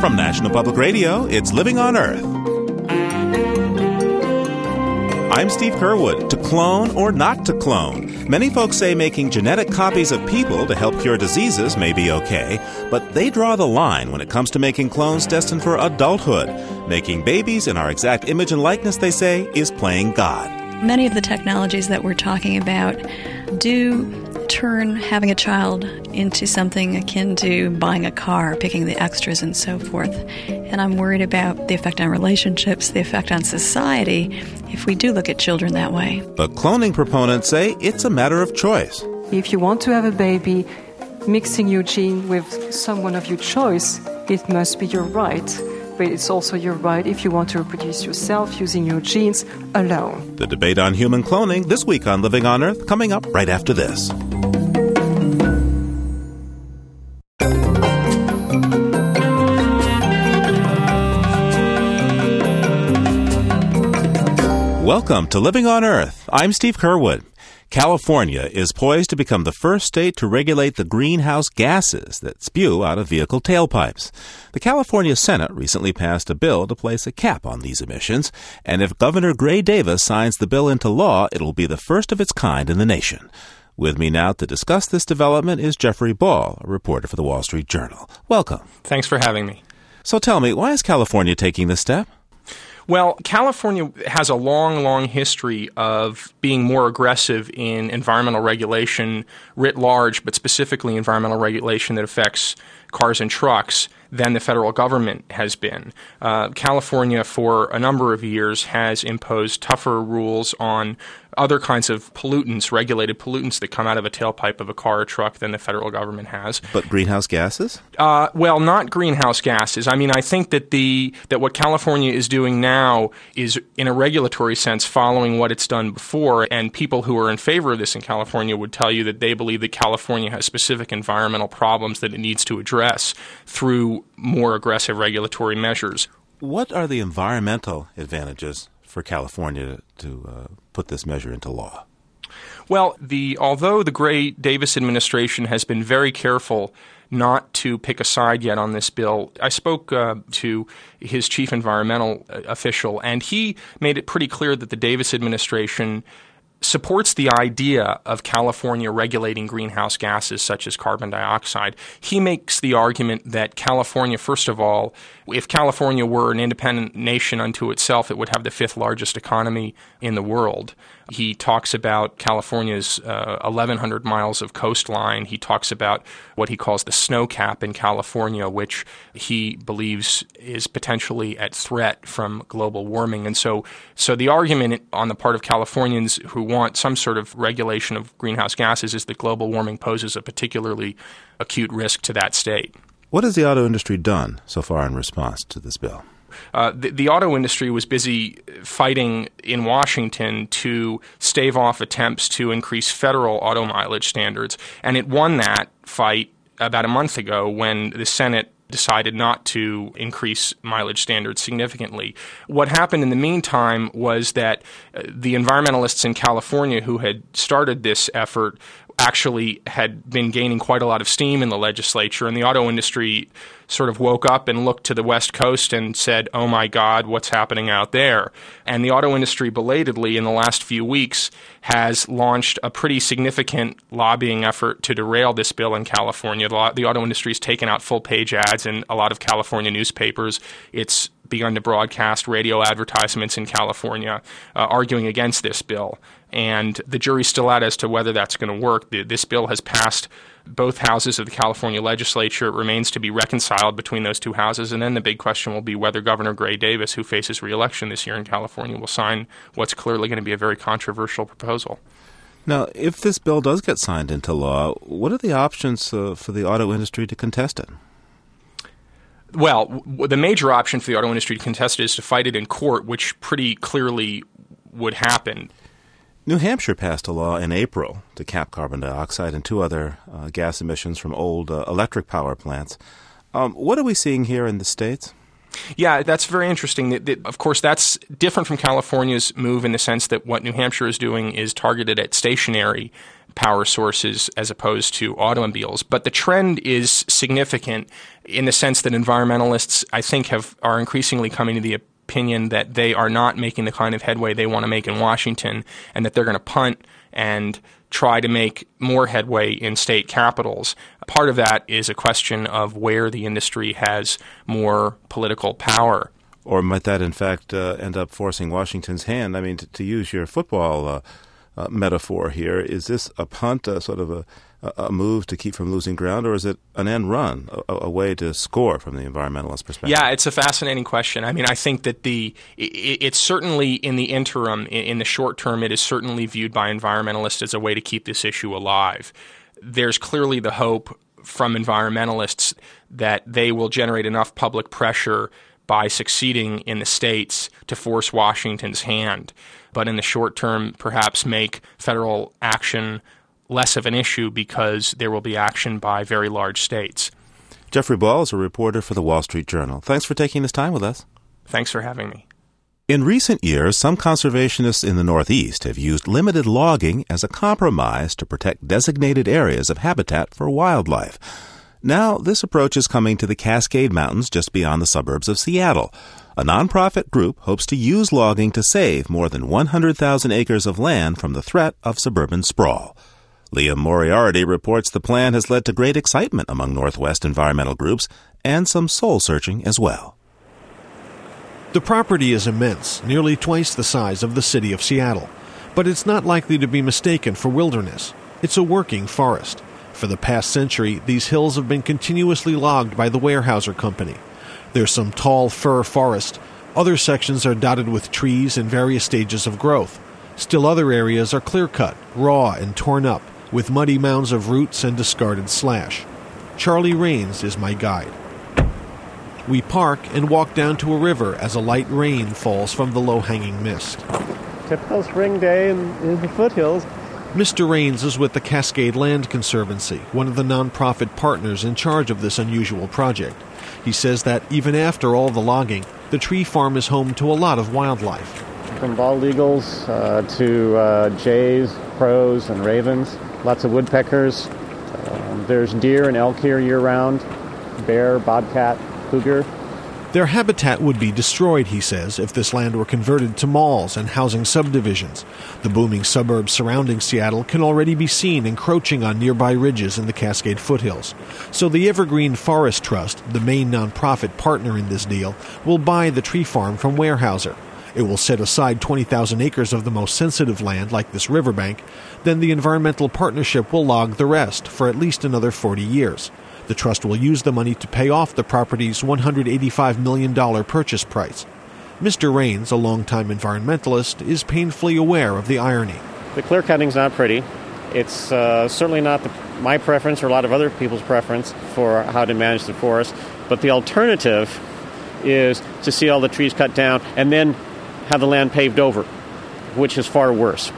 From National Public Radio, it's Living on Earth. I'm Steve Curwood. To clone or not to clone? Many folks say making genetic copies of people to help cure diseases may be okay, but they draw the line when it comes to making clones destined for adulthood. Making babies in our exact image and likeness, they say, is playing God. Many of the technologies that we're talking about do turn having a child into something akin to buying a car, picking the extras, and so forth. And I'm worried about the effect on relationships, the effect on society, if we do look at children that way. But cloning proponents say it's a matter of choice. If you want to have a baby, mixing your gene with someone of your choice, it must be your right but it's also your right if you want to reproduce yourself using your genes alone. The debate on human cloning this week on Living on Earth coming up right after this. Welcome to Living on Earth. I'm Steve Curwood. California is poised to become the first state to regulate the greenhouse gases that spew out of vehicle tailpipes. The California Senate recently passed a bill to place a cap on these emissions, and if Governor Gray Davis signs the bill into law, it'll be the first of its kind in the nation. With me now to discuss this development is Jeffrey Ball, a reporter for the Wall Street Journal. Welcome. Thanks for having me. So tell me, why is California taking this step? Well, California has a long, long history of being more aggressive in environmental regulation writ large, but specifically environmental regulation that affects cars and trucks than the federal government has been. Uh, California, for a number of years, has imposed tougher rules on other kinds of pollutants, regulated pollutants that come out of a tailpipe of a car or truck than the federal government has. But greenhouse gases? Uh, well, not greenhouse gases. I mean, I think that the that what California is doing now is, in a regulatory sense, following what it's done before. And people who are in favor of this in California would tell you that they believe that California has specific environmental problems that it needs to address through more aggressive regulatory measures. What are the environmental advantages for California to uh, put this measure into law? Well, the although the Gray Davis administration has been very careful not to pick a side yet on this bill. I spoke uh, to his chief environmental uh, official, and he made it pretty clear that the Davis administration supports the idea of California regulating greenhouse gases such as carbon dioxide. He makes the argument that California, first of all, if California were an independent nation unto itself, it would have the fifth largest economy in the world. He talks about California's uh, 1,100 miles of coastline. He talks about what he calls the snow cap in California, which he believes is potentially at threat from global warming. And so, so the argument on the part of Californians who want some sort of regulation of greenhouse gases is that global warming poses a particularly acute risk to that state. What has the auto industry done so far in response to this bill? Uh, the, the, auto industry was busy fighting in Washington to stave off attempts to increase federal auto mileage standards. And it won that fight about a month ago when the Senate decided not to increase mileage standards significantly. What happened in the meantime was that uh, the environmentalists in California who had started this effort actually had been gaining quite a lot of steam in the legislature, and the auto industry sort of woke up and looked to the West Coast and said, Oh my God, what's happening out there? And the auto industry, belatedly, in the last few weeks, has launched a pretty significant lobbying effort to derail this bill in California. The, auto industry has taken out full page ads in a lot of California newspapers. It's begun to broadcast radio advertisements in California uh, arguing against this bill. And the jury's still out as to whether that's going to work. The, this bill has passed both houses of the California legislature. It remains to be reconciled between those two houses. And then the big question will be whether Governor Gray Davis, who faces reelection this year in California, will sign what's clearly going to be a very controversial proposal. Now, if this bill does get signed into law, what are the options uh, for the auto industry to contest it? Well, w- the major option for the auto industry to contest it is to fight it in court, which pretty clearly would happen. New Hampshire passed a law in April to cap carbon dioxide and two other uh, gas emissions from old uh, electric power plants. Um, what are we seeing here in the States? Yeah, that's very interesting. of course, that's different from California's move in the sense that what New Hampshire is doing is targeted at stationary power sources as opposed to automobiles. But the trend is significant in the sense that environmentalists, I think, have are increasingly coming to the opinion that they are not making the kind of headway they want to make in Washington, and that they're going to punt and try to make more headway in state capitals. Part of that is a question of where the industry has more political power. Or might that, in fact, uh, end up forcing Washington's hand? I mean, to, to use your football uh, uh, metaphor here, is this a punt, a sort of a, a move to keep from losing ground, or is it an end run, a, a, way to score from the environmentalist perspective? Yeah, it's a fascinating question. I mean, I think that the it, it's certainly in the interim, in, in the short term, it is certainly viewed by environmentalists as a way to keep this issue alive. There's clearly the hope from environmentalists that they will generate enough public pressure by succeeding in the states to force Washington's hand, but in the short term, perhaps make federal action less of an issue because there will be action by very large states. Jeffrey Ball is a reporter for the Wall Street Journal. Thanks for taking this time with us. Thanks for having me. In recent years, some conservationists in the Northeast have used limited logging as a compromise to protect designated areas of habitat for wildlife. Now, this approach is coming to the Cascade Mountains just beyond the suburbs of Seattle. A nonprofit group hopes to use logging to save more than 100,000 acres of land from the threat of suburban sprawl. Liam Moriarty reports the plan has led to great excitement among Northwest environmental groups and some soul searching as well. The property is immense, nearly twice the size of the city of Seattle, but it's not likely to be mistaken for wilderness. It's a working forest. For the past century, these hills have been continuously logged by the Weyerhaeuser Company. There's some tall fir forest. Other sections are dotted with trees in various stages of growth. Still other areas are clear cut, raw, and torn up, with muddy mounds of roots and discarded slash. Charlie Raines is my guide. We park and walk down to a river as a light rain falls from the low hanging mist. Typical spring day in, in the foothills. Mr. Raines is with the Cascade Land Conservancy, one of the nonprofit partners in charge of this unusual project. He says that even after all the logging, the tree farm is home to a lot of wildlife. From bald eagles uh, to uh, jays, crows, and ravens, lots of woodpeckers. Um, there's deer and elk here year round, bear, bobcat, cougar. Their habitat would be destroyed, he says, if this land were converted to malls and housing subdivisions. The booming suburbs surrounding Seattle can already be seen encroaching on nearby ridges in the Cascade foothills. So the Evergreen Forest Trust, the main nonprofit partner in this deal, will buy the tree farm from Weyerhaeuser. It will set aside 20,000 acres of the most sensitive land, like this riverbank. Then the environmental partnership will log the rest for at least another 40 years. The trust will use the money to pay off the property's $185 million purchase price. Mr. Raines, a longtime environmentalist, is painfully aware of the irony. The clear cutting's not pretty. It's uh, certainly not the, my preference or a lot of other people's preference for how to manage the forest. But the alternative is to see all the trees cut down and then have the land paved over, which is far worse.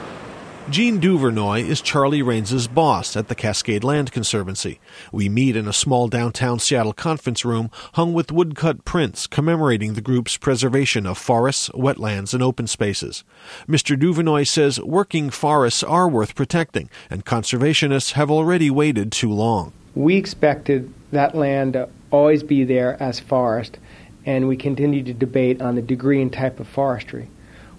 Gene Duvernoy is Charlie Raines's boss at the Cascade Land Conservancy. We meet in a small downtown Seattle conference room hung with woodcut prints commemorating the group's preservation of forests, wetlands, and open spaces. Mr. Duvernoy says working forests are worth protecting, and conservationists have already waited too long. We expected that land to always be there as forest, and we continue to debate on the degree and type of forestry.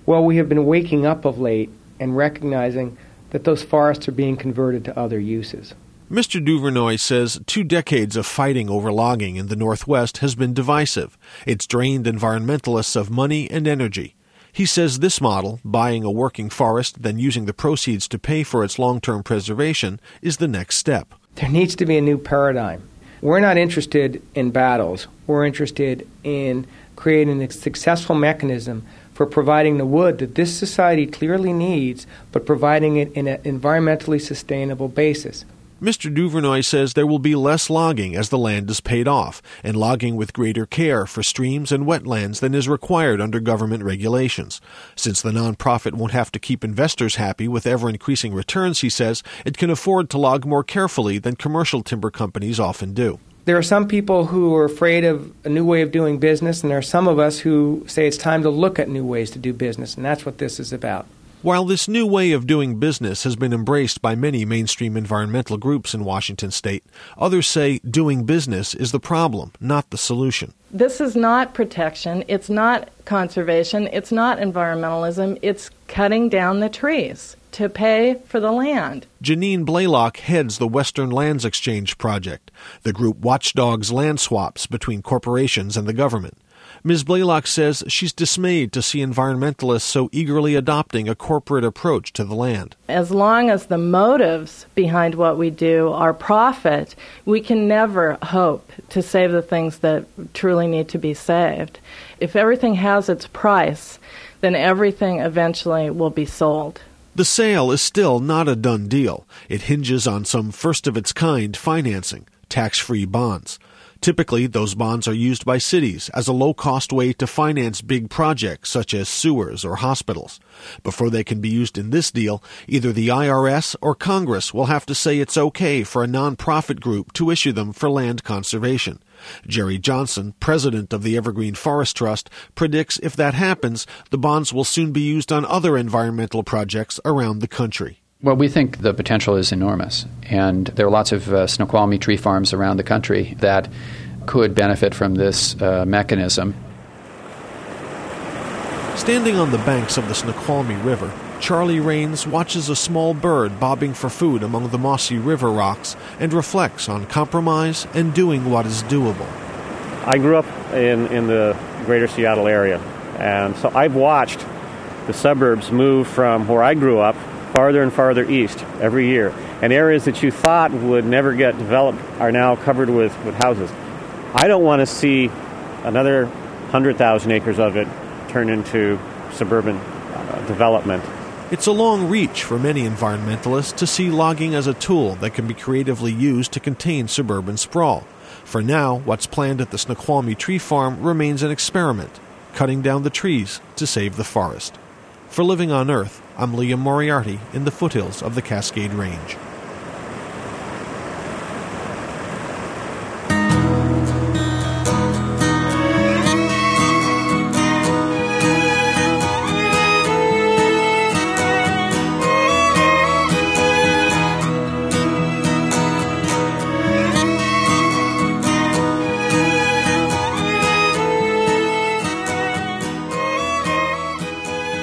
Well, we have been waking up of late and recognizing that those forests are being converted to other uses. Mr. Duvernoy says two decades of fighting over logging in the Northwest has been divisive. It's drained environmentalists of money and energy. He says this model, buying a working forest, then using the proceeds to pay for its long term preservation, is the next step. There needs to be a new paradigm. We're not interested in battles, we're interested in creating a successful mechanism for providing the wood that this society clearly needs, but providing it in an environmentally sustainable basis. Mr. Duvernoy says there will be less logging as the land is paid off, and logging with greater care for streams and wetlands than is required under government regulations. Since the nonprofit won't have to keep investors happy with ever increasing returns, he says, it can afford to log more carefully than commercial timber companies often do. There are some people who are afraid of a new way of doing business, and there are some of us who say it's time to look at new ways to do business, and that's what this is about. While this new way of doing business has been embraced by many mainstream environmental groups in Washington state, others say doing business is the problem, not the solution. This is not protection, it's not conservation, it's not environmentalism, it's cutting down the trees to pay for the land. Janine Blaeloch heads the Western Lands Exchange Project. The group watchdogs land swaps between corporations and the government. Ms. Blaeloch says she's dismayed to see environmentalists so eagerly adopting a corporate approach to the land. As long as the motives behind what we do are profit, we can never hope to save the things that truly need to be saved. If everything has its price, then everything eventually will be sold. The sale is still not a done deal. It hinges on some first of its kind financing, tax free bonds. Typically, those bonds are used by cities as a low cost way to finance big projects such as sewers or hospitals. Before they can be used in this deal, either the IRS or Congress will have to say it's okay for a nonprofit group to issue them for land conservation. Jerry Johnson, president of the Evergreen Forest Trust, predicts if that happens, the bonds will soon be used on other environmental projects around the country. Well, we think the potential is enormous, and there are lots of uh, Snoqualmie tree farms around the country that could benefit from this uh, mechanism. Standing on the banks of the Snoqualmie River, Charlie Raines watches a small bird bobbing for food among the mossy river rocks and reflects on compromise and doing what is doable. I grew up in, in the greater Seattle area, and so I've watched the suburbs move from where I grew up farther and farther east every year. And areas that you thought would never get developed are now covered with, with houses. I don't want to see another 100,000 acres of it turn into suburban uh, development. It's a long reach for many environmentalists to see logging as a tool that can be creatively used to contain suburban sprawl. For now, what's planned at the Snoqualmie Tree Farm remains an experiment, cutting down the trees to save the forest. For Living on Earth, I'm Liam Moriarty in the foothills of the Cascade Range.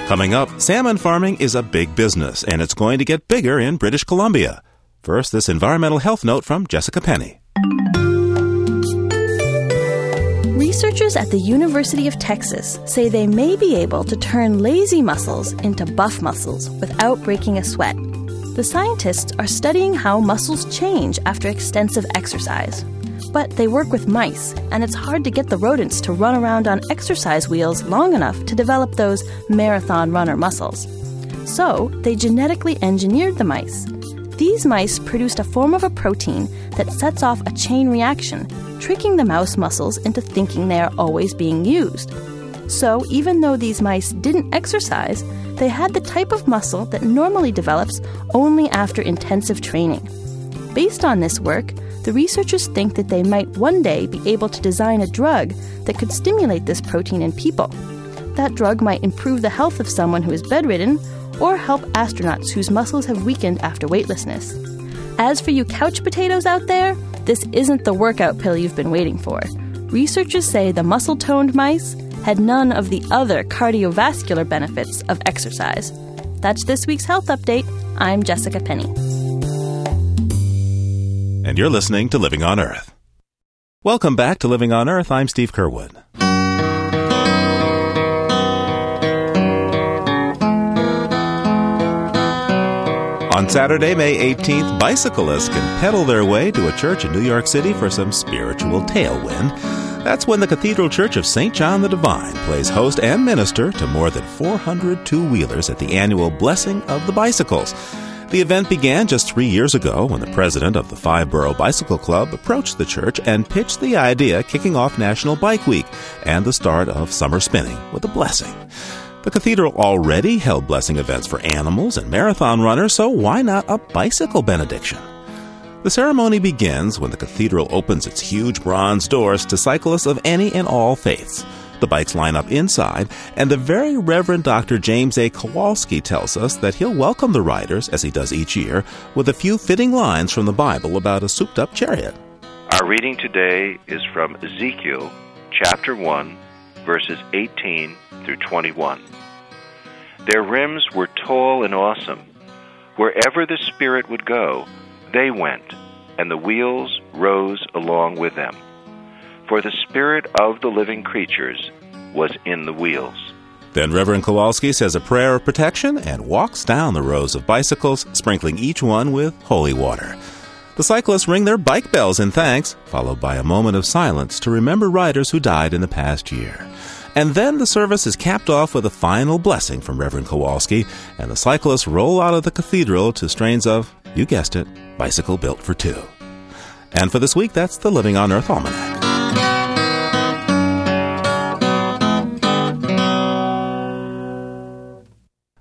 Coming up, salmon farming is a big business, and it's going to get bigger in British Columbia. First, this environmental health note from Jessica Penney. Researchers at the University of Texas say they may be able to turn lazy muscles into buff muscles without breaking a sweat. The scientists are studying how muscles change after extensive exercise. But they work with mice, and it's hard to get the rodents to run around on exercise wheels long enough to develop those marathon runner muscles. So, they genetically engineered the mice. These mice produced a form of a protein that sets off a chain reaction, tricking the mouse muscles into thinking they are always being used. So, even though these mice didn't exercise, they had the type of muscle that normally develops only after intensive training. Based on this work, the researchers think that they might one day be able to design a drug that could stimulate this protein in people. That drug might improve the health of someone who is bedridden or help astronauts whose muscles have weakened after weightlessness. As for you couch potatoes out there, this isn't the workout pill you've been waiting for. Researchers say the muscle toned mice had none of the other cardiovascular benefits of exercise. That's this week's health update. I'm Jessica Penney and you're listening to Living on Earth. Welcome back to Living on Earth. I'm Steve Curwood. On Saturday, May 18th, bicyclists can pedal their way to a church in New York City for some spiritual tailwind. That's when the Cathedral Church of St. John the Divine plays host and minister to more than 400 two wheelers at the annual Blessing of the Bicycles. The event began just three years ago when the president of the Five Borough Bicycle Club approached the church and pitched the idea kicking off National Bike Week and the start of summer spinning with a blessing. The cathedral already held blessing events for animals and marathon runners, so why not a bicycle benediction? The ceremony begins when the cathedral opens its huge bronze doors to cyclists of any and all faiths. The bikes line up inside, and the very Reverend Dr. James A. Kowalski tells us that he'll welcome the riders, as he does each year, with a few fitting lines from the Bible about a souped up chariot. Our reading today is from Ezekiel chapter 1, verses 18 through 21. Their rims were tall and awesome. Wherever the Spirit would go, they went, and the wheels rose along with them. For the Spirit of the living creatures was in the wheels. Then Reverend Kowalski says a prayer of protection and walks down the rows of bicycles, sprinkling each one with holy water. The cyclists ring their bike bells in thanks, followed by a moment of silence to remember riders who died in the past year. And then the service is capped off with a final blessing from Reverend Kowalski, and the cyclists roll out of the cathedral to strains of, you guessed it, Bicycle Built for Two. And for this week, that's the Living on Earth Almanac.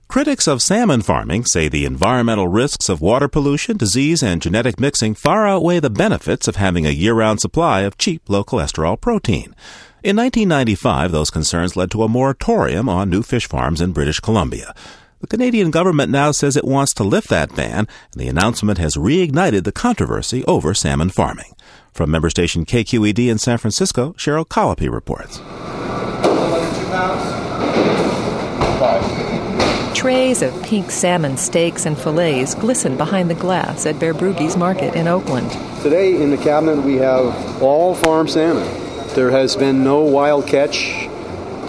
Critics of salmon farming say the environmental risks of water pollution, disease, and genetic mixing far outweigh the benefits of having a year round supply of cheap, low cholesterol protein. In 1995, those concerns led to a moratorium on new fish farms in British Columbia. The Canadian government now says it wants to lift that ban, and the announcement has reignited the controversy over salmon farming. From member station KQED in San Francisco, Cheryl Colopy reports. Trays of pink salmon steaks and fillets glisten behind the glass at Verbrugge's Market in Oakland. Today in the cabinet we have all farm salmon. There has been no wild catch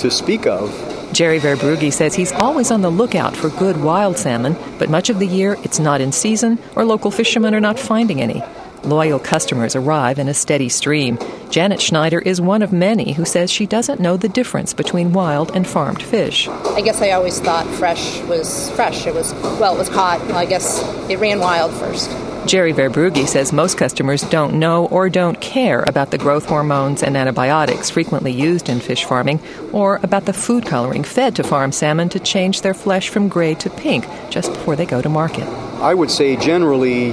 to speak of. Jerry Verbrugge says he's always on the lookout for good wild salmon, but much of the year it's not in season or local fishermen are not finding any. Loyal customers arrive in a steady stream. Janet Schneider is one of many who says she doesn't know the difference between wild and farmed fish. I guess I always thought fresh was fresh. It was, well, it was caught. Well, I guess it ran wild first. Jerry Verbrugge says most customers don't know or don't care about the growth hormones and antibiotics frequently used in fish farming, or about the food coloring fed to farm salmon to change their flesh from gray to pink just before they go to market. I would say generally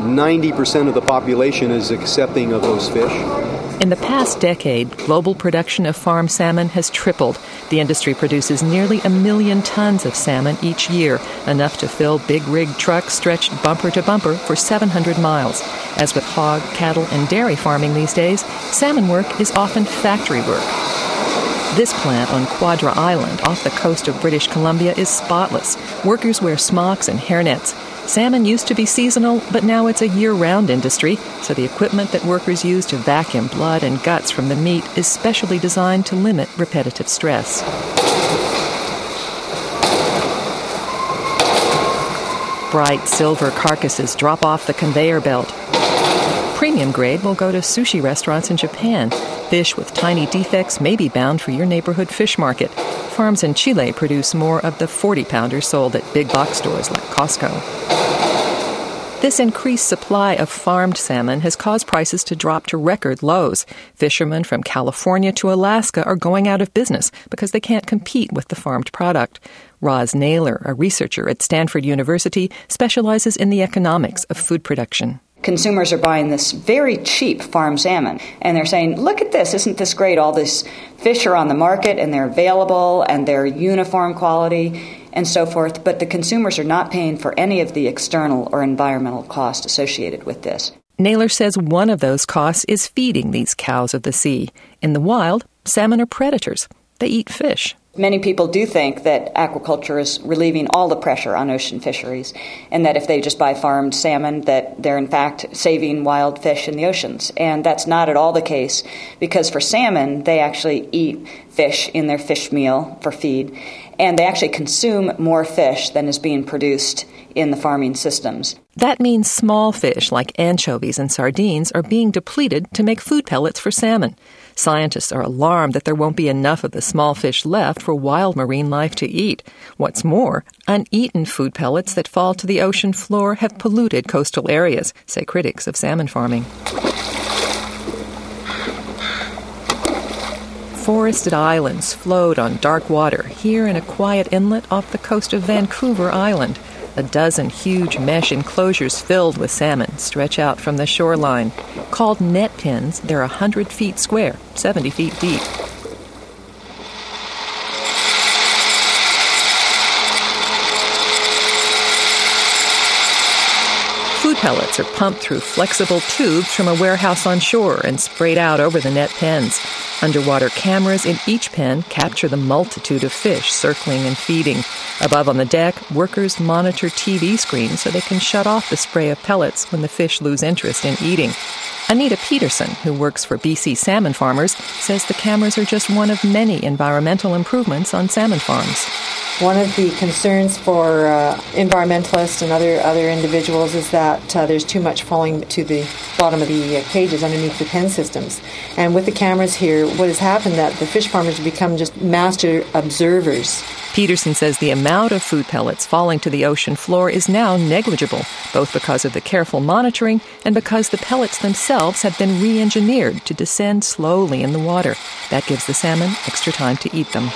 90% of the population is accepting of those fish. In the past decade, global production of farm salmon has tripled. The industry produces nearly a million tons of salmon each year, enough to fill big rig trucks stretched bumper to bumper for 700 miles. As with hog, cattle, and dairy farming these days, salmon work is often factory work. This plant on Quadra Island, off the coast of British Columbia, is spotless. Workers wear smocks and hairnets. Salmon used to be seasonal, but now it's a year round industry, so the equipment that workers use to vacuum blood and guts from the meat is specially designed to limit repetitive stress. Bright silver carcasses drop off the conveyor belt. Premium grade will go to sushi restaurants in Japan. Fish with tiny defects may be bound for your neighborhood fish market. Farms in Chile produce more of the 40 pounders sold at big box stores like Costco. This increased supply of farmed salmon has caused prices to drop to record lows. Fishermen from California to Alaska are going out of business because they can't compete with the farmed product. Roz Naylor, a researcher at Stanford University, specializes in the economics of food production consumers are buying this very cheap farm salmon and they're saying look at this isn't this great all these fish are on the market and they're available and they're uniform quality and so forth, but the consumers are not paying for any of the external or environmental cost associated with this. Naylor says one of those costs is feeding these cows of the sea. In the wild, salmon are predators. They eat fish. Many people do think that aquaculture is relieving all the pressure on ocean fisheries, and that if they just buy farmed salmon, that they're in fact saving wild fish in the oceans. And that's not at all the case, because for salmon, they actually eat fish in their fish meal for feed, and they actually consume more fish than is being produced in the farming systems. That means small fish like anchovies and sardines are being depleted to make food pellets for salmon. Scientists are alarmed that there won't be enough of the small fish left for wild marine life to eat. What's more, uneaten food pellets that fall to the ocean floor have polluted coastal areas, say critics of salmon farming. Forested islands float on dark water here in a quiet inlet off the coast of Vancouver Island. A dozen huge mesh enclosures filled with salmon stretch out from the shoreline. Called net pens, they're 100 feet square, 70 feet deep. Pellets are pumped through flexible tubes from a warehouse on shore and sprayed out over the net pens. Underwater cameras in each pen capture the multitude of fish circling and feeding. Above on the deck, workers monitor TV screens so they can shut off the spray of pellets when the fish lose interest in eating. Anita Peterson, who works for BC Salmon Farmers, says the cameras are just one of many environmental improvements on salmon farms. One of the concerns for uh, environmentalists and other other individuals is that uh, there's too much falling to the bottom of the uh, cages underneath the pen systems. And with the cameras here, what has happened that the fish farmers have become just master observers. Peterson says the amount of food pellets falling to the ocean floor is now negligible, both because of the careful monitoring and because the pellets themselves have been re engineered to descend slowly in the water. That gives the salmon extra time to eat them.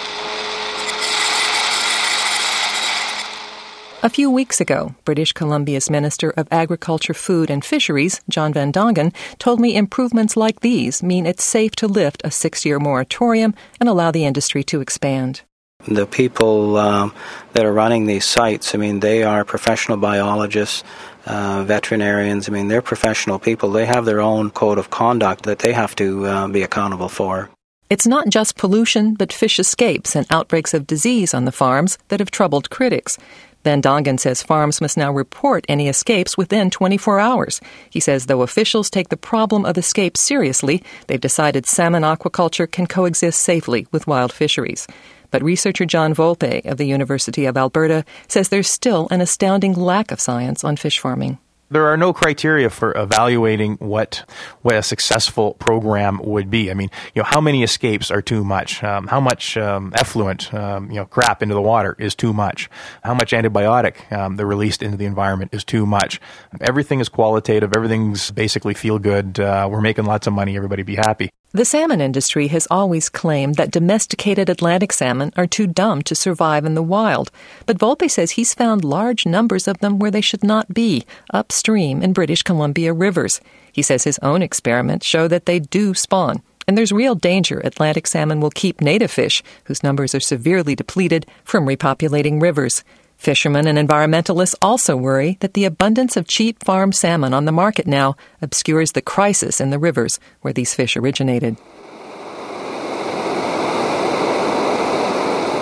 A few weeks ago, British Columbia's Minister of Agriculture, Food and Fisheries, John Van Dongen, told me improvements like these mean it's safe to lift a six year moratorium and allow the industry to expand. The people um, that are running these sites, I mean, they are professional biologists, uh, veterinarians. I mean, they're professional people. They have their own code of conduct that they have to uh, be accountable for. It's not just pollution, but fish escapes and outbreaks of disease on the farms that have troubled critics. Van Dongen says farms must now report any escapes within 24 hours. He says though officials take the problem of escapes seriously, they've decided salmon aquaculture can coexist safely with wild fisheries. But researcher John Volpe of the University of Alberta says there's still an astounding lack of science on fish farming there are no criteria for evaluating what what a successful program would be. I mean, you know, how many escapes are too much? Um, how much um, effluent, um, you know, crap into the water is too much? How much antibiotic um, they're released into the environment is too much? Everything is qualitative. Everything's basically feel good. Uh, we're making lots of money. Everybody be happy. The salmon industry has always claimed that domesticated Atlantic salmon are too dumb to survive in the wild, but Volpe says he's found large numbers of them where they should not be, upstream in British Columbia rivers. He says his own experiments show that they do spawn, and there's real danger Atlantic salmon will keep native fish, whose numbers are severely depleted, from repopulating rivers. Fishermen and environmentalists also worry that the abundance of cheap farm salmon on the market now obscures the crisis in the rivers where these fish originated.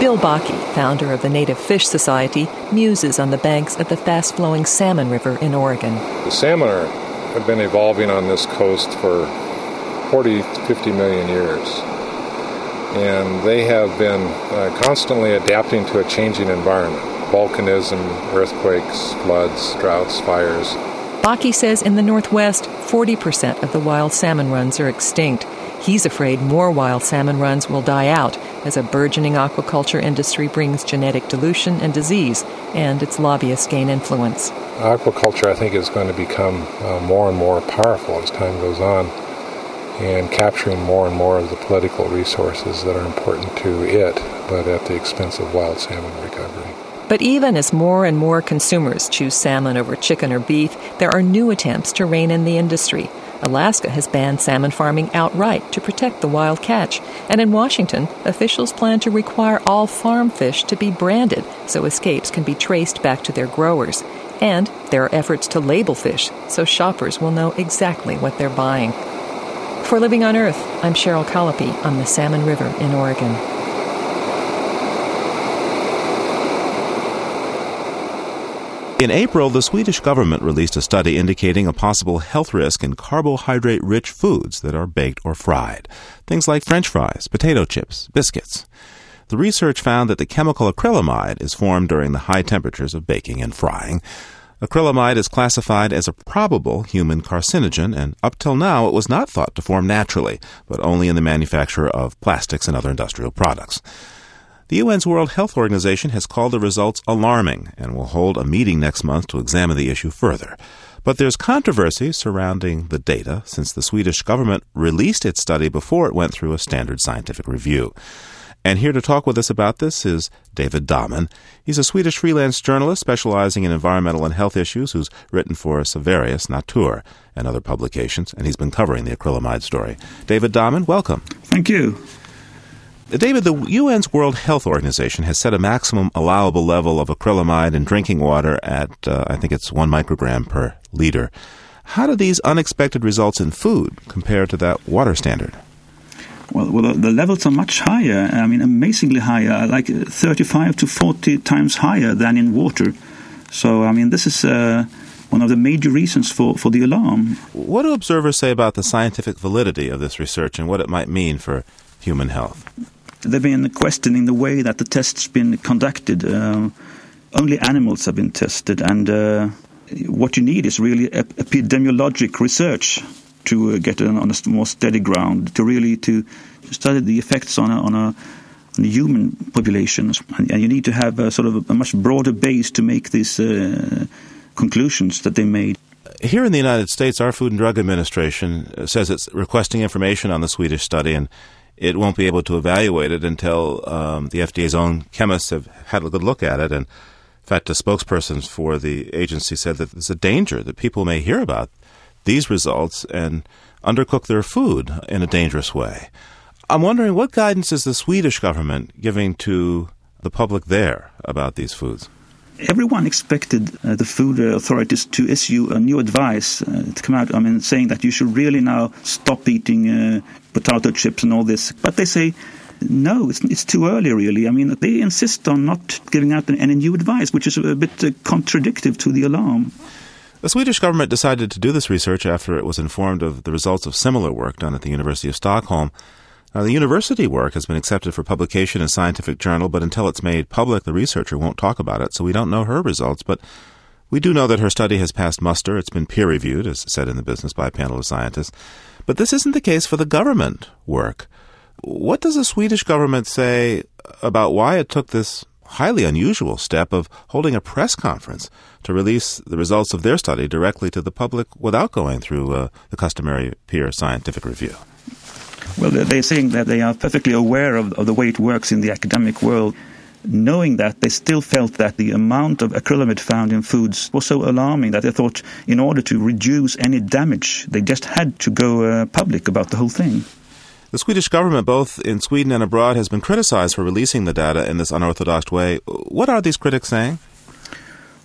Bill Bakke, founder of the Native Fish Society, muses on the banks of the fast flowing Salmon River in Oregon. The salmon are, have been evolving on this coast for 40, 50 million years. And they have been uh, constantly adapting to a changing environment volcanism, earthquakes, floods, droughts, fires. Bakke says in the Northwest, 40% of the wild salmon runs are extinct. He's afraid more wild salmon runs will die out as a burgeoning aquaculture industry brings genetic dilution and disease, and its lobbyists gain influence. Aquaculture, I think, is going to become uh, more and more powerful as time goes on and capturing more and more of the political resources that are important to it, but at the expense of wild salmon recovery. But even as more and more consumers choose salmon over chicken or beef, there are new attempts to rein in the industry. Alaska has banned salmon farming outright to protect the wild catch. And in Washington, officials plan to require all farm fish to be branded so escapes can be traced back to their growers. And there are efforts to label fish so shoppers will know exactly what they're buying. For Living on Earth, I'm Cheryl Colopy on the Salmon River in Oregon. In April, the Swedish government released a study indicating a possible health risk in carbohydrate rich foods that are baked or fried. Things like french fries, potato chips, biscuits. The research found that the chemical acrylamide is formed during the high temperatures of baking and frying. Acrylamide is classified as a probable human carcinogen, and up till now it was not thought to form naturally, but only in the manufacture of plastics and other industrial products. The UN's World Health Organization has called the results alarming and will hold a meeting next month to examine the issue further. But there's controversy surrounding the data since the Swedish government released its study before it went through a standard scientific review. And here to talk with us about this is David Dahmen. He's a Swedish freelance journalist specializing in environmental and health issues who's written for Savarius, Natur, and other publications, and he's been covering the acrylamide story. David Dahmen, welcome. Thank you. David, the UN's World Health Organization has set a maximum allowable level of acrylamide in drinking water at, uh, I think it's one microgram per liter. How do these unexpected results in food compare to that water standard? Well, well, the levels are much higher. I mean, amazingly higher, like 35 to 40 times higher than in water. So, I mean, this is uh, one of the major reasons for, for the alarm. What do observers say about the scientific validity of this research and what it might mean for human health? They've been questioning the way that the test's been conducted. Uh, only animals have been tested, and uh, what you need is really epidemiologic research to uh, get on, a more steady ground, to really to study the effects on a, on a, a human population. And, you need to have a sort of a much broader base to make these uh, conclusions that they made. Here in the United States, our Food and Drug Administration says it's requesting information on the Swedish study, and it won't be able to evaluate it until um, the FDA's own chemists have had a good look at it. And in fact, a spokesperson for the agency said that there's a danger that people may hear about these results and undercook their food in a dangerous way. I'm wondering what guidance is the Swedish government giving to the public there about these foods? Everyone expected uh, the food authorities to issue a new advice uh, to come out. I mean, saying that you should really now stop eating uh, potato chips and all this. But they say no, it's, it's too early, really. I mean, they insist on not giving out any new advice, which is a bit uh, contradictory to the alarm. The Swedish government decided to do this research after it was informed of the results of similar work done at the University of Stockholm. Now, the university work has been accepted for publication in a scientific journal, but until it's made public, the researcher won't talk about it, so we don't know her results. But we do know that her study has passed muster. It's been peer reviewed, as said in the business by a panel of scientists. But this isn't the case for the government work. What does the Swedish government say about why it took this highly unusual step of holding a press conference to release the results of their study directly to the public without going through uh, the customary peer scientific review? Well, they're saying that they are perfectly aware of, of the way it works in the academic world. Knowing that, they still felt that the amount of acrylamide found in foods was so alarming that they thought, in order to reduce any damage, they just had to go uh, public about the whole thing. The Swedish government, both in Sweden and abroad, has been criticized for releasing the data in this unorthodox way. What are these critics saying?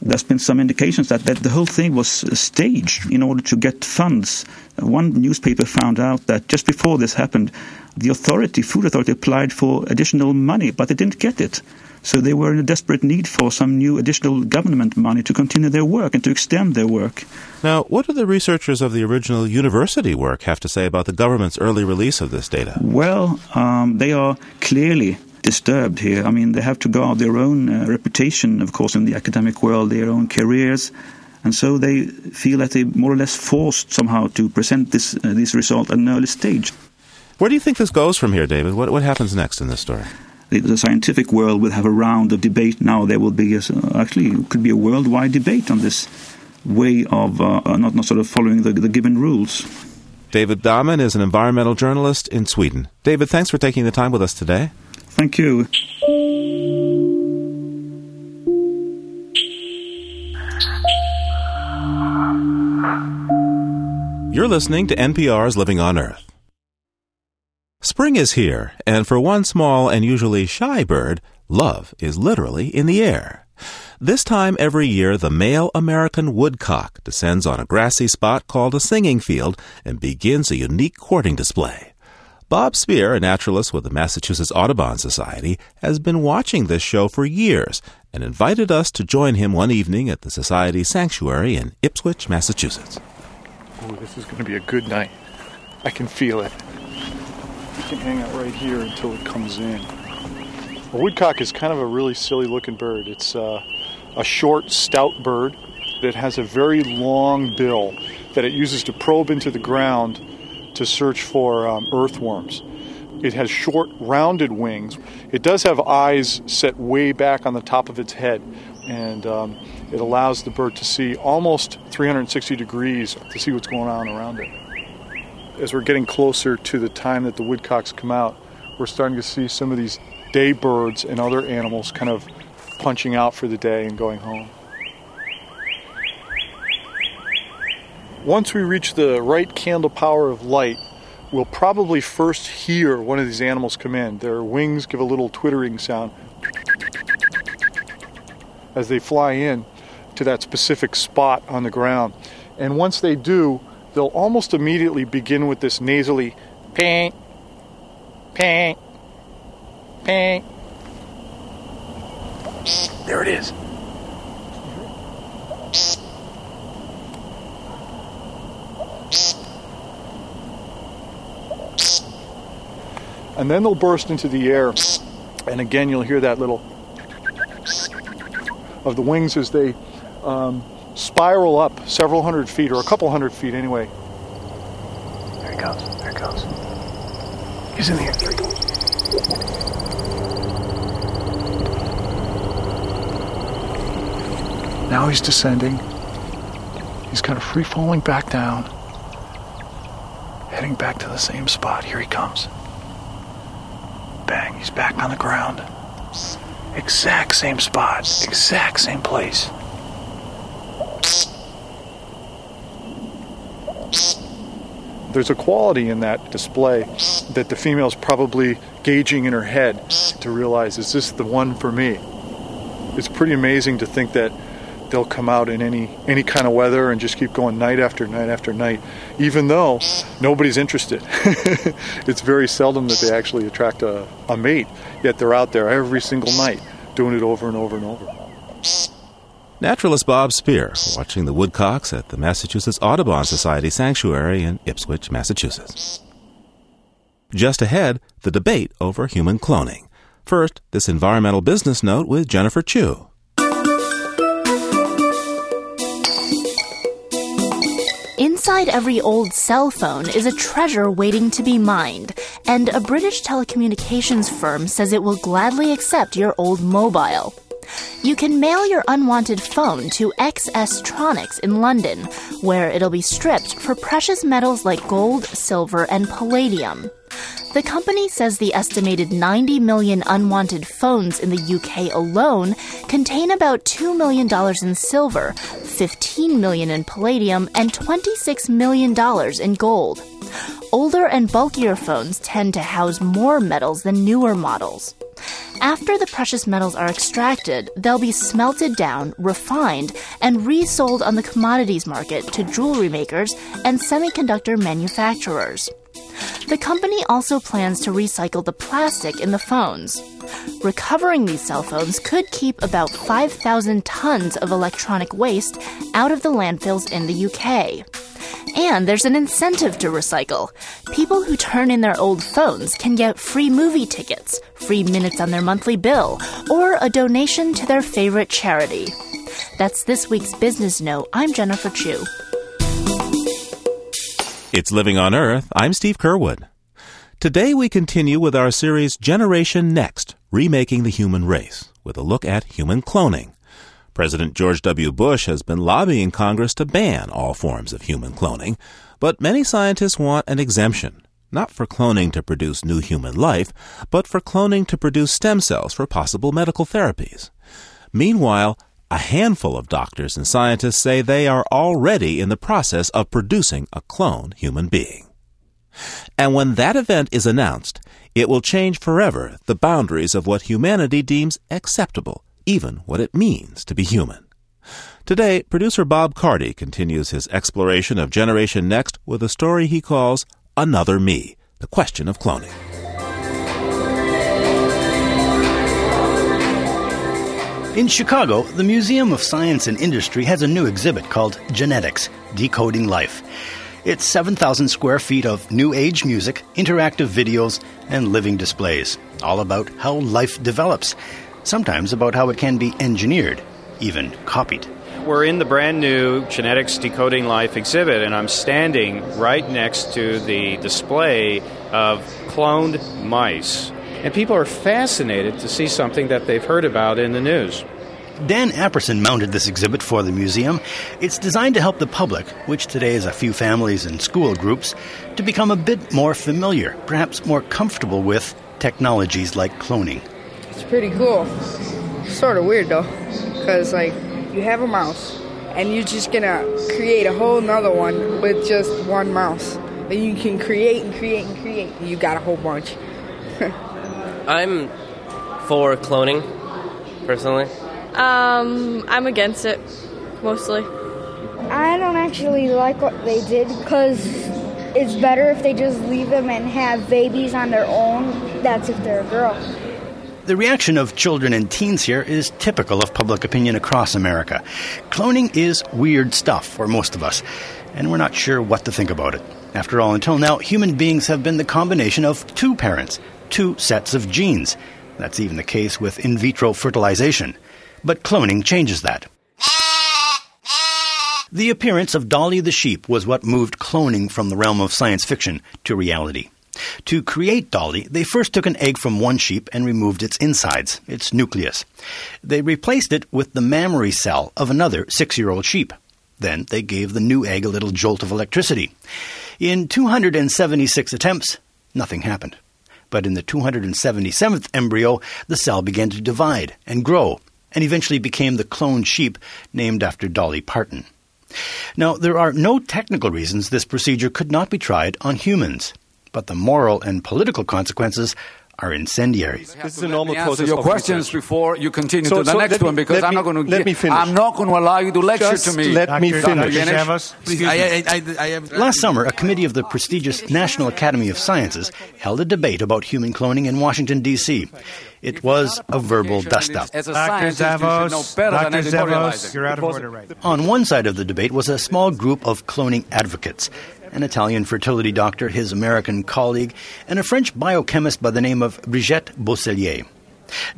There's been some indications that, that the whole thing was staged in order to get funds. One newspaper found out that just before this happened, the authority, food authority, applied for additional money, but they didn't get it. So they were in a desperate need for some new additional government money to continue their work and to extend their work. Now, what do the researchers of the original university work have to say about the government's early release of this data? Well, um, they are clearly disturbed here. I mean, they have to guard their own uh, reputation, of course, in the academic world, their own careers. And so they feel that they're more or less forced somehow to present this, uh, this result at an early stage. Where do you think this goes from here, David? What, what happens next in this story? the, the, scientific world will have a round of debate. Now there will be a, actually could be a worldwide debate on this way of uh, uh, not not sort of following the, the given rules. David Dahmen is an environmental journalist in Sweden. David, thanks for taking the time with us today. Thank you. You're listening to NPR's Living on Earth. Spring is here, and for one small and usually shy bird, love is literally in the air. This time every year, the male American woodcock descends on a grassy spot called a singing field and begins a unique courting display. Bob Speer, a naturalist with the Massachusetts Audubon Society, has been watching this show for years and invited us to join him one evening at the Society's sanctuary in Ipswich, Massachusetts. Oh, this is going to be a good night. I can feel it We can hang out right here until it comes in. A woodcock is kind of a really silly looking bird. It's uh, a short, stout bird that has a very long bill that it uses to probe into the ground to search for um, earthworms. It has short, rounded wings. It does have eyes set way back on the top of its head, and um, it allows the bird to see almost 360 degrees to see what's going on around it as we're getting closer to the time that the woodcocks come out, we're starting to see some of these day birds and other animals kind of punching out for the day and going home. Once we reach the right candle power of light, we'll probably first hear one of these animals come in. Their wings give a little twittering sound as they fly in to that specific spot on the ground. And once they do, they'll almost immediately begin with this nasally ping, ping, ping. There it is. And then they'll burst into the air. And again, you'll hear that little of the wings as they um, spiral up several hundred feet, or a couple hundred feet anyway. There he goes. There he goes. He's in the air. There he goes. Now he's descending. He's kind of free falling back down, heading back to the same spot. Here he comes. He's back on the ground. Exact same spot, exact same place. There's a quality in that display that the female's probably gauging in her head to realize is this the one for me? It's pretty amazing to think that they'll come out in any any kind of weather and just keep going night after night after night, even though nobody's interested. it's very seldom that they actually attract a, a mate, yet they're out there every single night doing it over and over and over. Naturalist Bob Speer watching the woodcocks at the Massachusetts Audubon Society Sanctuary in Ipswich, Massachusetts. Just ahead, the debate over human cloning. First, this environmental business note with Jennifer Chu. Inside every old cell phone is a treasure waiting to be mined, and a British telecommunications firm says it will gladly accept your old mobile. You can mail your unwanted phone to XS Tronics in London, where it'll be stripped for precious metals like gold, silver, and palladium. The company says the estimated 90 million unwanted phones in the UK alone contain about $2 million in silver, 15 million in palladium, and $26 million in gold. Older and bulkier phones tend to house more metals than newer models. After the precious metals are extracted, they'll be smelted down, refined, and resold on the commodities market to jewelry makers and semiconductor manufacturers. The company also plans to recycle the plastic in the phones. Recovering these cell phones could keep about 5,000 tons of electronic waste out of the landfills in the UK. And there's an incentive to recycle. People who turn in their old phones can get free movie tickets, free minutes on their monthly bill, or a donation to their favorite charity. That's this week's Business Note. I'm Jennifer Chu. It's Living on Earth. I'm Steve Curwood. Today we continue with our series Generation Next Remaking the Human Race, with a look at human cloning. President George W. Bush has been lobbying Congress to ban all forms of human cloning, but many scientists want an exemption, not for cloning to produce new human life, but for cloning to produce stem cells for possible medical therapies. Meanwhile, a handful of doctors and scientists say they are already in the process of producing a clone human being. And when that event is announced, it will change forever the boundaries of what humanity deems acceptable, even what it means to be human. Today, producer Bob Carty continues his exploration of Generation Next with a story he calls Another Me, the question of cloning. In Chicago, the Museum of Science and Industry has a new exhibit called Genetics Decoding Life. It's 7,000 square feet of new age music, interactive videos, and living displays, all about how life develops, sometimes about how it can be engineered, even copied. We're in the brand new Genetics Decoding Life exhibit, and I'm standing right next to the display of cloned mice. And people are fascinated to see something that they've heard about in the news. Dan Apperson mounted this exhibit for the museum. It's designed to help the public, which today is a few families and school groups, to become a bit more familiar, perhaps more comfortable with technologies like cloning. It's pretty cool. Sort of weird though, because like you have a mouse, and you're just gonna create a whole nother one with just one mouse. And you can create and create and create. You got a whole bunch. I'm for cloning, personally. Um, I'm against it, mostly. I don't actually like what they did because it's better if they just leave them and have babies on their own. That's if they're a girl. The reaction of children and teens here is typical of public opinion across America. Cloning is weird stuff for most of us, and we're not sure what to think about it. After all, until now, human beings have been the combination of two parents, two sets of genes. That's even the case with in vitro fertilization. But cloning changes that. The appearance of Dolly the sheep was what moved cloning from the realm of science fiction to reality. To create Dolly, they first took an egg from one sheep and removed its insides, its nucleus. They replaced it with the mammary cell of another six year old sheep. Then they gave the new egg a little jolt of electricity. In 276 attempts, nothing happened. But in the 277th embryo, the cell began to divide and grow, and eventually became the cloned sheep named after Dolly Parton. Now, there are no technical reasons this procedure could not be tried on humans but the moral and political consequences are incendiary. This is a normal process. Your questions before you continue so, to the so next one because I'm me, not going to. Let me finish. I'm not going to allow you to lecture Just to me. Let Dr. me finish. Please, I, I, I, Last summer, a committee of the prestigious National Academy of Sciences held a debate about human cloning in Washington D.C. It was a verbal dust-up. Dr. Zavos, Dr. Zavos, you're out of order right On one side of the debate was a small group of cloning advocates an Italian fertility doctor, his American colleague, and a French biochemist by the name of Brigitte Boisselier.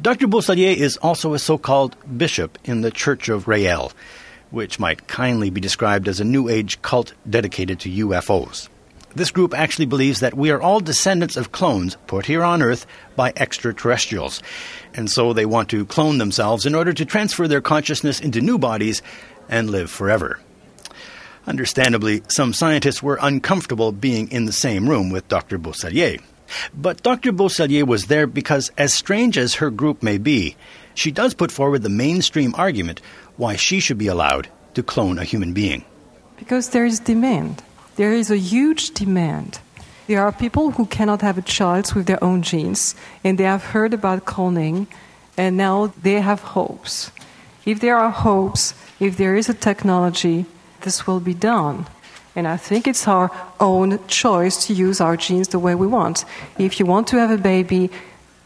Dr. Boisselier is also a so called bishop in the Church of Rael, which might kindly be described as a New Age cult dedicated to UFOs. This group actually believes that we are all descendants of clones put here on Earth by extraterrestrials, and so they want to clone themselves in order to transfer their consciousness into new bodies and live forever. Understandably, some scientists were uncomfortable being in the same room with Dr. Boisselier. But Dr. Boisselier was there because, as strange as her group may be, she does put forward the mainstream argument why she should be allowed to clone a human being. Because there is demand. There is a huge demand. There are people who cannot have a child with their own genes, and they have heard about cloning, and now they have hopes. If there are hopes, if there is a technology, this will be done. And I think it's our own choice to use our genes the way we want. If you want to have a baby,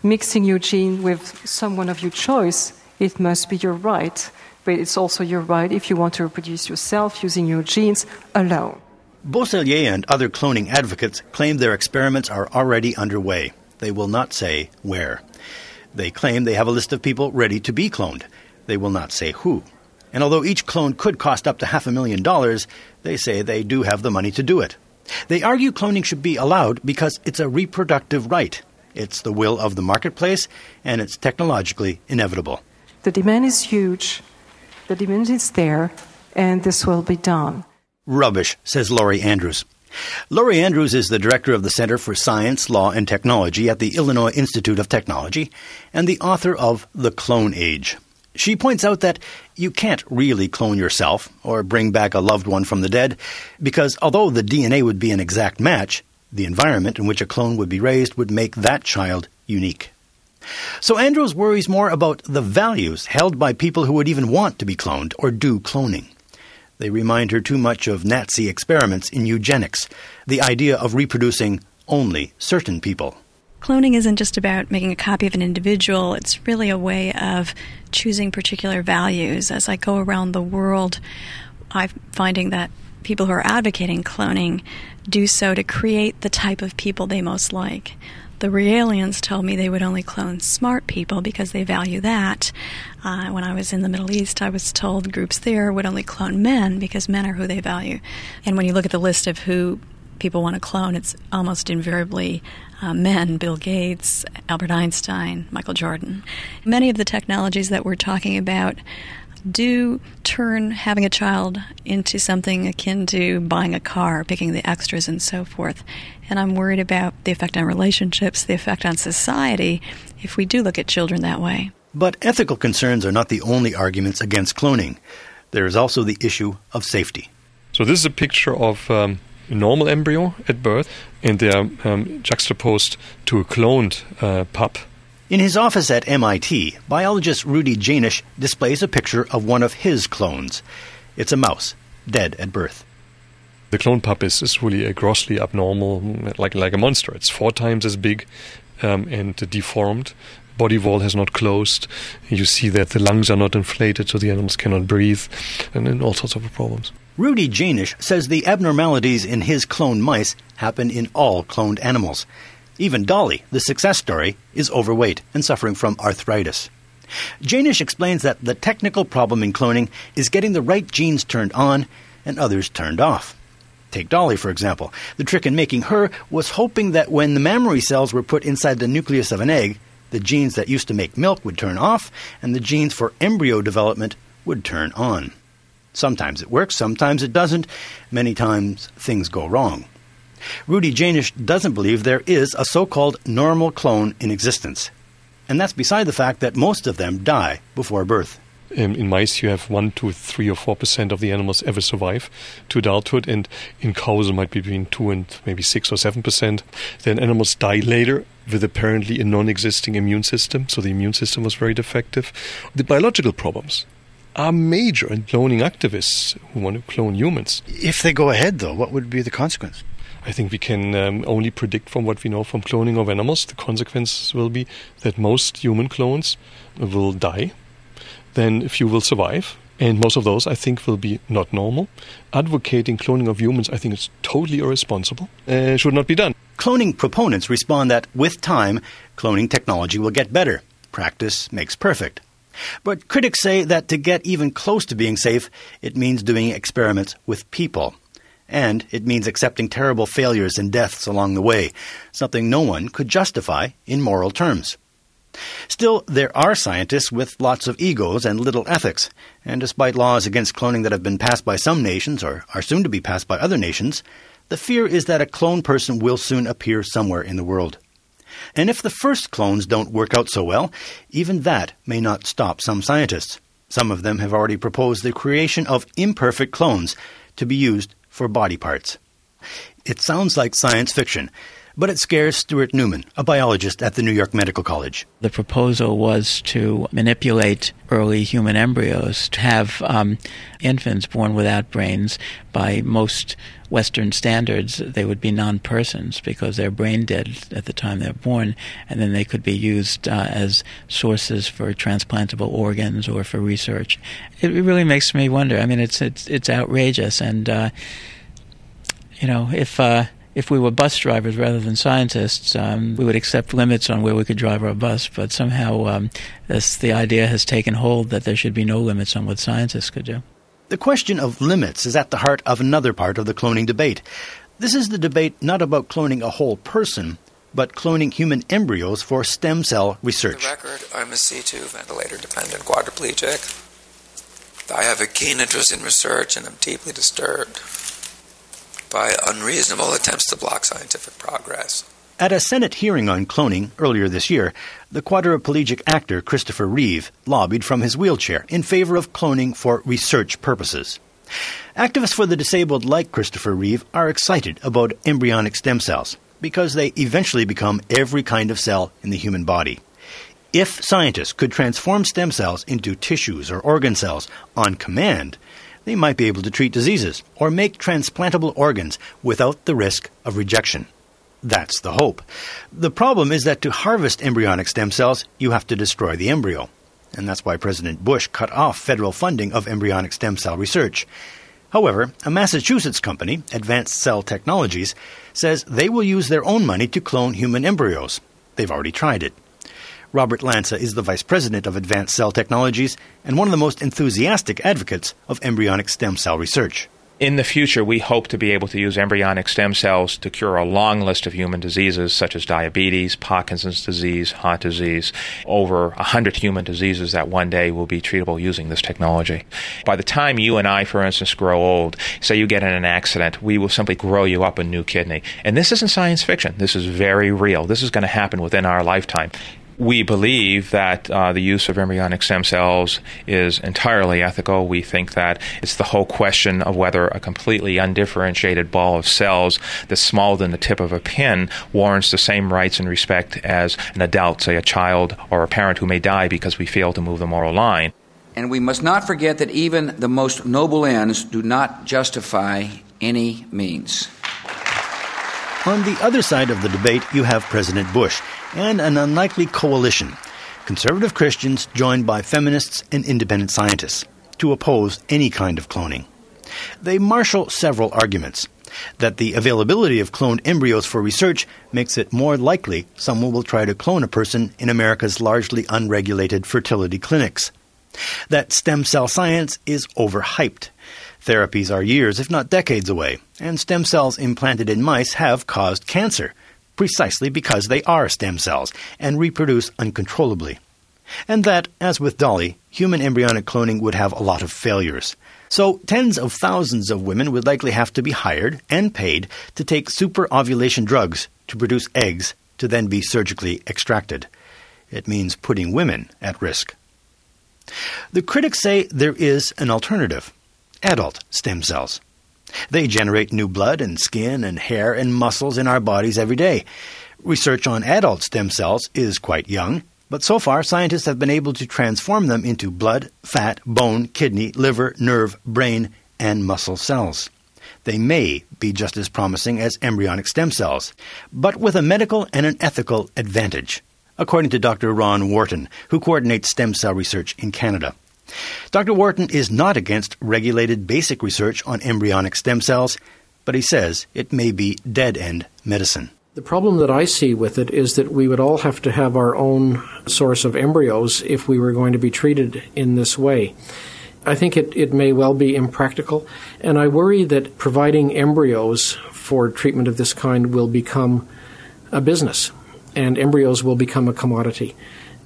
mixing your gene with someone of your choice, it must be your right. But it's also your right if you want to reproduce yourself using your genes alone. Boisselier and other cloning advocates claim their experiments are already underway. They will not say where. They claim they have a list of people ready to be cloned. They will not say who. And although each clone could cost up to half a million dollars, they say they do have the money to do it. They argue cloning should be allowed because it's a reproductive right. It's the will of the marketplace, and it's technologically inevitable. The demand is huge, the demand is there, and this will be done. Rubbish, says Lori Andrews. Lori Andrews is the director of the Center for Science, Law, and Technology at the Illinois Institute of Technology and the author of The Clone Age. She points out that you can't really clone yourself or bring back a loved one from the dead because although the DNA would be an exact match, the environment in which a clone would be raised would make that child unique. So Andrews worries more about the values held by people who would even want to be cloned or do cloning. They remind her too much of Nazi experiments in eugenics, the idea of reproducing only certain people. Cloning isn't just about making a copy of an individual, it's really a way of choosing particular values. As I go around the world, I'm finding that people who are advocating cloning do so to create the type of people they most like. The Raelians told me they would only clone smart people because they value that. Uh, when I was in the Middle East, I was told groups there would only clone men because men are who they value. And when you look at the list of who people want to clone, it's almost invariably uh, men Bill Gates, Albert Einstein, Michael Jordan. Many of the technologies that we're talking about do turn having a child into something akin to buying a car, picking the extras, and so forth. And I'm worried about the effect on relationships, the effect on society, if we do look at children that way. But ethical concerns are not the only arguments against cloning. There is also the issue of safety. So, this is a picture of um, normal embryo at birth, and they are um, juxtaposed to a cloned uh, pup. In his office at MIT, biologist Rudy Jaenisch displays a picture of one of his clones. It's a mouse, dead at birth. The clone pup is, is really a grossly abnormal, like like a monster. It's four times as big um, and deformed. Body wall has not closed. You see that the lungs are not inflated, so the animals cannot breathe, and then all sorts of problems. Rudy Jaenisch says the abnormalities in his cloned mice happen in all cloned animals. Even Dolly, the success story, is overweight and suffering from arthritis. Jaenisch explains that the technical problem in cloning is getting the right genes turned on and others turned off. Take Dolly, for example. The trick in making her was hoping that when the mammary cells were put inside the nucleus of an egg, the genes that used to make milk would turn off and the genes for embryo development would turn on. Sometimes it works, sometimes it doesn't. Many times things go wrong. Rudy Jaenisch doesn't believe there is a so called normal clone in existence. And that's beside the fact that most of them die before birth. In mice, you have one to three or four percent of the animals ever survive to adulthood, and in cows, it might be between two and maybe six or seven percent. Then animals die later with apparently a non existing immune system, so the immune system was very defective. The biological problems are major in cloning activists who want to clone humans. If they go ahead, though, what would be the consequence? I think we can um, only predict from what we know from cloning of animals. The consequences will be that most human clones will die, then a few will survive, and most of those I think will be not normal. Advocating cloning of humans, I think, is totally irresponsible. Uh, should not be done. Cloning proponents respond that with time, cloning technology will get better. Practice makes perfect. But critics say that to get even close to being safe, it means doing experiments with people. And it means accepting terrible failures and deaths along the way, something no one could justify in moral terms. Still, there are scientists with lots of egos and little ethics, and despite laws against cloning that have been passed by some nations or are soon to be passed by other nations, the fear is that a clone person will soon appear somewhere in the world. And if the first clones don't work out so well, even that may not stop some scientists. Some of them have already proposed the creation of imperfect clones to be used for body parts. It sounds like science fiction, but it scares Stuart Newman, a biologist at the New York Medical College. The proposal was to manipulate early human embryos to have um, infants born without brains. By most Western standards, they would be non persons because they're brain dead at the time they're born, and then they could be used uh, as sources for transplantable organs or for research. It really makes me wonder. I mean, it's it's it's outrageous, and uh, you know, if uh, if we were bus drivers rather than scientists, um, we would accept limits on where we could drive our bus. But somehow, um, this, the idea has taken hold that there should be no limits on what scientists could do. The question of limits is at the heart of another part of the cloning debate. This is the debate not about cloning a whole person, but cloning human embryos for stem cell research. For the record, I'm a C2 ventilator dependent quadriplegic. I have a keen interest in research and I'm deeply disturbed by unreasonable attempts to block scientific progress. At a Senate hearing on cloning earlier this year, the quadriplegic actor Christopher Reeve lobbied from his wheelchair in favor of cloning for research purposes. Activists for the disabled, like Christopher Reeve, are excited about embryonic stem cells because they eventually become every kind of cell in the human body. If scientists could transform stem cells into tissues or organ cells on command, they might be able to treat diseases or make transplantable organs without the risk of rejection. That's the hope. The problem is that to harvest embryonic stem cells, you have to destroy the embryo. And that's why President Bush cut off federal funding of embryonic stem cell research. However, a Massachusetts company, Advanced Cell Technologies, says they will use their own money to clone human embryos. They've already tried it. Robert Lanza is the vice president of Advanced Cell Technologies and one of the most enthusiastic advocates of embryonic stem cell research. In the future, we hope to be able to use embryonic stem cells to cure a long list of human diseases such as diabetes, Parkinson's disease, heart disease, over 100 human diseases that one day will be treatable using this technology. By the time you and I, for instance, grow old, say you get in an accident, we will simply grow you up a new kidney. And this isn't science fiction. This is very real. This is going to happen within our lifetime we believe that uh, the use of embryonic stem cells is entirely ethical. We think that it's the whole question of whether a completely undifferentiated ball of cells that's smaller than the tip of a pin warrants the same rights and respect as an adult, say a child or a parent who may die because we fail to move the moral line. And we must not forget that even the most noble ends do not justify any means. On the other side of the debate, you have President Bush and an unlikely coalition conservative Christians joined by feminists and independent scientists to oppose any kind of cloning. They marshal several arguments that the availability of cloned embryos for research makes it more likely someone will try to clone a person in America's largely unregulated fertility clinics. That stem cell science is overhyped. Therapies are years, if not decades away, and stem cells implanted in mice have caused cancer, precisely because they are stem cells and reproduce uncontrollably. And that, as with Dolly, human embryonic cloning would have a lot of failures. So, tens of thousands of women would likely have to be hired and paid to take super ovulation drugs to produce eggs to then be surgically extracted. It means putting women at risk. The critics say there is an alternative adult stem cells. They generate new blood and skin and hair and muscles in our bodies every day. Research on adult stem cells is quite young, but so far, scientists have been able to transform them into blood, fat, bone, kidney, liver, nerve, brain, and muscle cells. They may be just as promising as embryonic stem cells, but with a medical and an ethical advantage, according to Dr. Ron Worton, who coordinates stem cell research in Canada. Dr. Worton is not against regulated basic research on embryonic stem cells, but he says it may be dead end medicine. The problem that I see with it is that we would all have to have our own source of embryos if we were going to be treated in this way. I think it, it may well be impractical, and I worry that providing embryos for treatment of this kind will become a business, and embryos will become a commodity.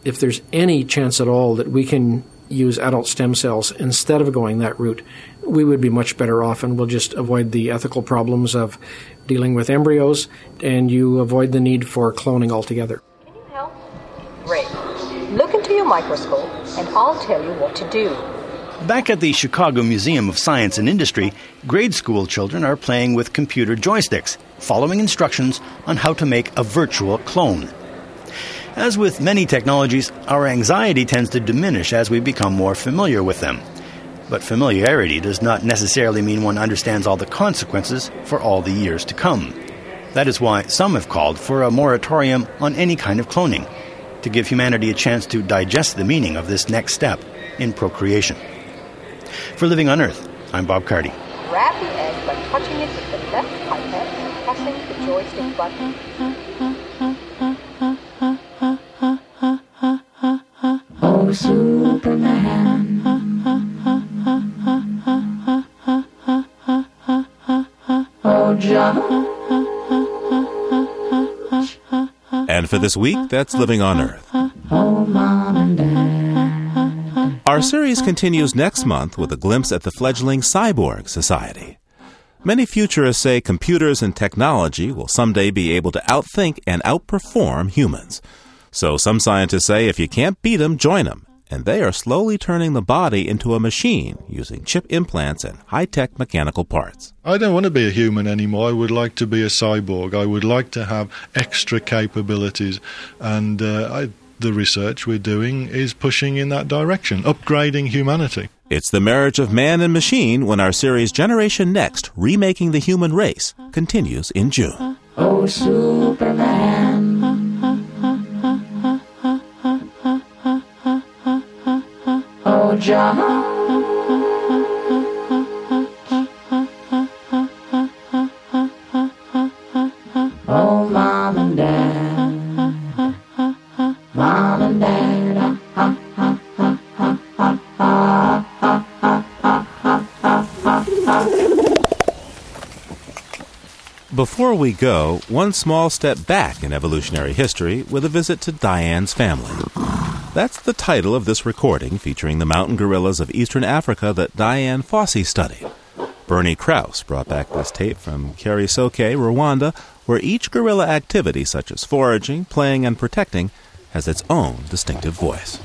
If there's any chance at all that we can use adult stem cells instead of going that route, we would be much better off and we'll just avoid the ethical problems of dealing with embryos and you avoid the need for cloning altogether. Can you help? Great. Look into your microscope and I'll tell you what to do. Back at the Chicago Museum of Science and Industry, grade school children are playing with computer joysticks, following instructions on how to make a virtual clone. As with many technologies, our anxiety tends to diminish as we become more familiar with them. But familiarity does not necessarily mean one understands all the consequences for all the years to come. That is why some have called for a moratorium on any kind of cloning, to give humanity a chance to digest the meaning of this next step in procreation. For Living on Earth, I'm Bob Carty. Grab the egg by touching it with the left pipette and pressing the joystick button. And for this week, that's Living on Earth. Our series continues next month with a glimpse at the fledgling Cyborg Society. Many futurists say computers and technology will someday be able to outthink and outperform humans. So some scientists say if you can't beat them, join them. And they are slowly turning the body into a machine using chip implants and high tech mechanical parts. I don't want to be a human anymore. I would like to be a cyborg. I would like to have extra capabilities. And uh, I, the research we're doing is pushing in that direction, upgrading humanity. It's the marriage of man and machine when our series Generation Next Remaking the Human Race continues in June. Oh, Superman. Dad. Before we go, one small step back in evolutionary history with a visit to Diane's family. That's the title of this recording featuring the mountain gorillas of eastern Africa that Dian Fossey studied. Bernie Krause brought back this tape from Karisoke, Rwanda, where each gorilla activity, such as foraging, playing, and protecting, has its own distinctive voice.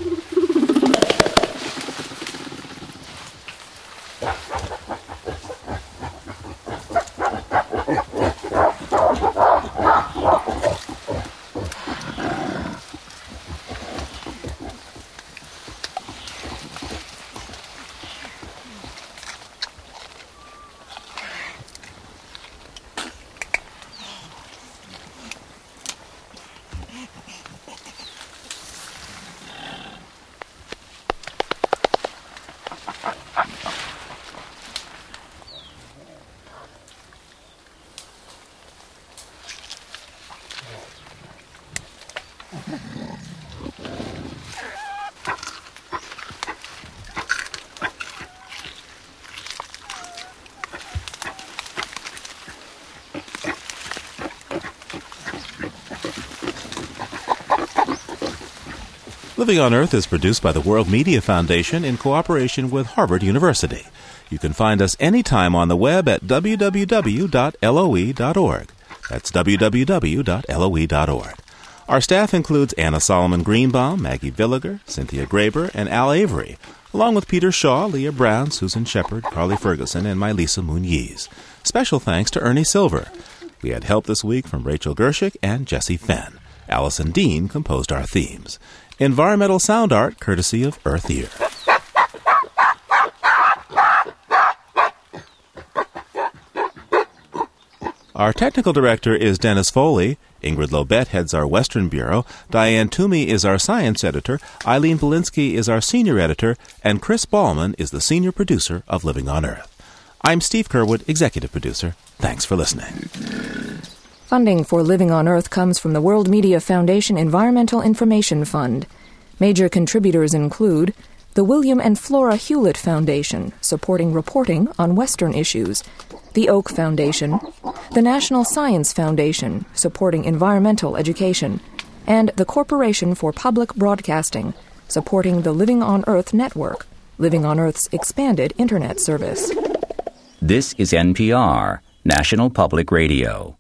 Living on Earth is produced by the World Media Foundation in cooperation with Harvard University. You can find us anytime on the web at www.loe.org. That's www.loe.org. Our staff includes Anna Solomon Greenbaum, Maggie Villiger, Cynthia Graber, and Al Avery, along with Peter Shaw, Leah Brown, Susan Shepard, Carly Ferguson, and my Lisa Muniz. Special thanks to Ernie Silver. We had help this week from Rachel Gershick and Jesse Fenn. Allison Dean composed our themes. Environmental sound art courtesy of Earth Ear. Our technical director is Dennis Foley. Ingrid Lobet heads our Western Bureau. Diane Toomey is our science editor. Eileen Bolinsky is our senior editor. And Chris Ballman is the senior producer of Living on Earth. I'm Steve Curwood, executive producer. Thanks for listening. Funding for Living on Earth comes from the World Media Foundation Environmental Information Fund. Major contributors include the William and Flora Hewlett Foundation, supporting reporting on Western issues, the Oak Foundation, the National Science Foundation, supporting environmental education, and the Corporation for Public Broadcasting, supporting the Living on Earth network, Living on Earth's expanded Internet service. This is NPR, National Public Radio.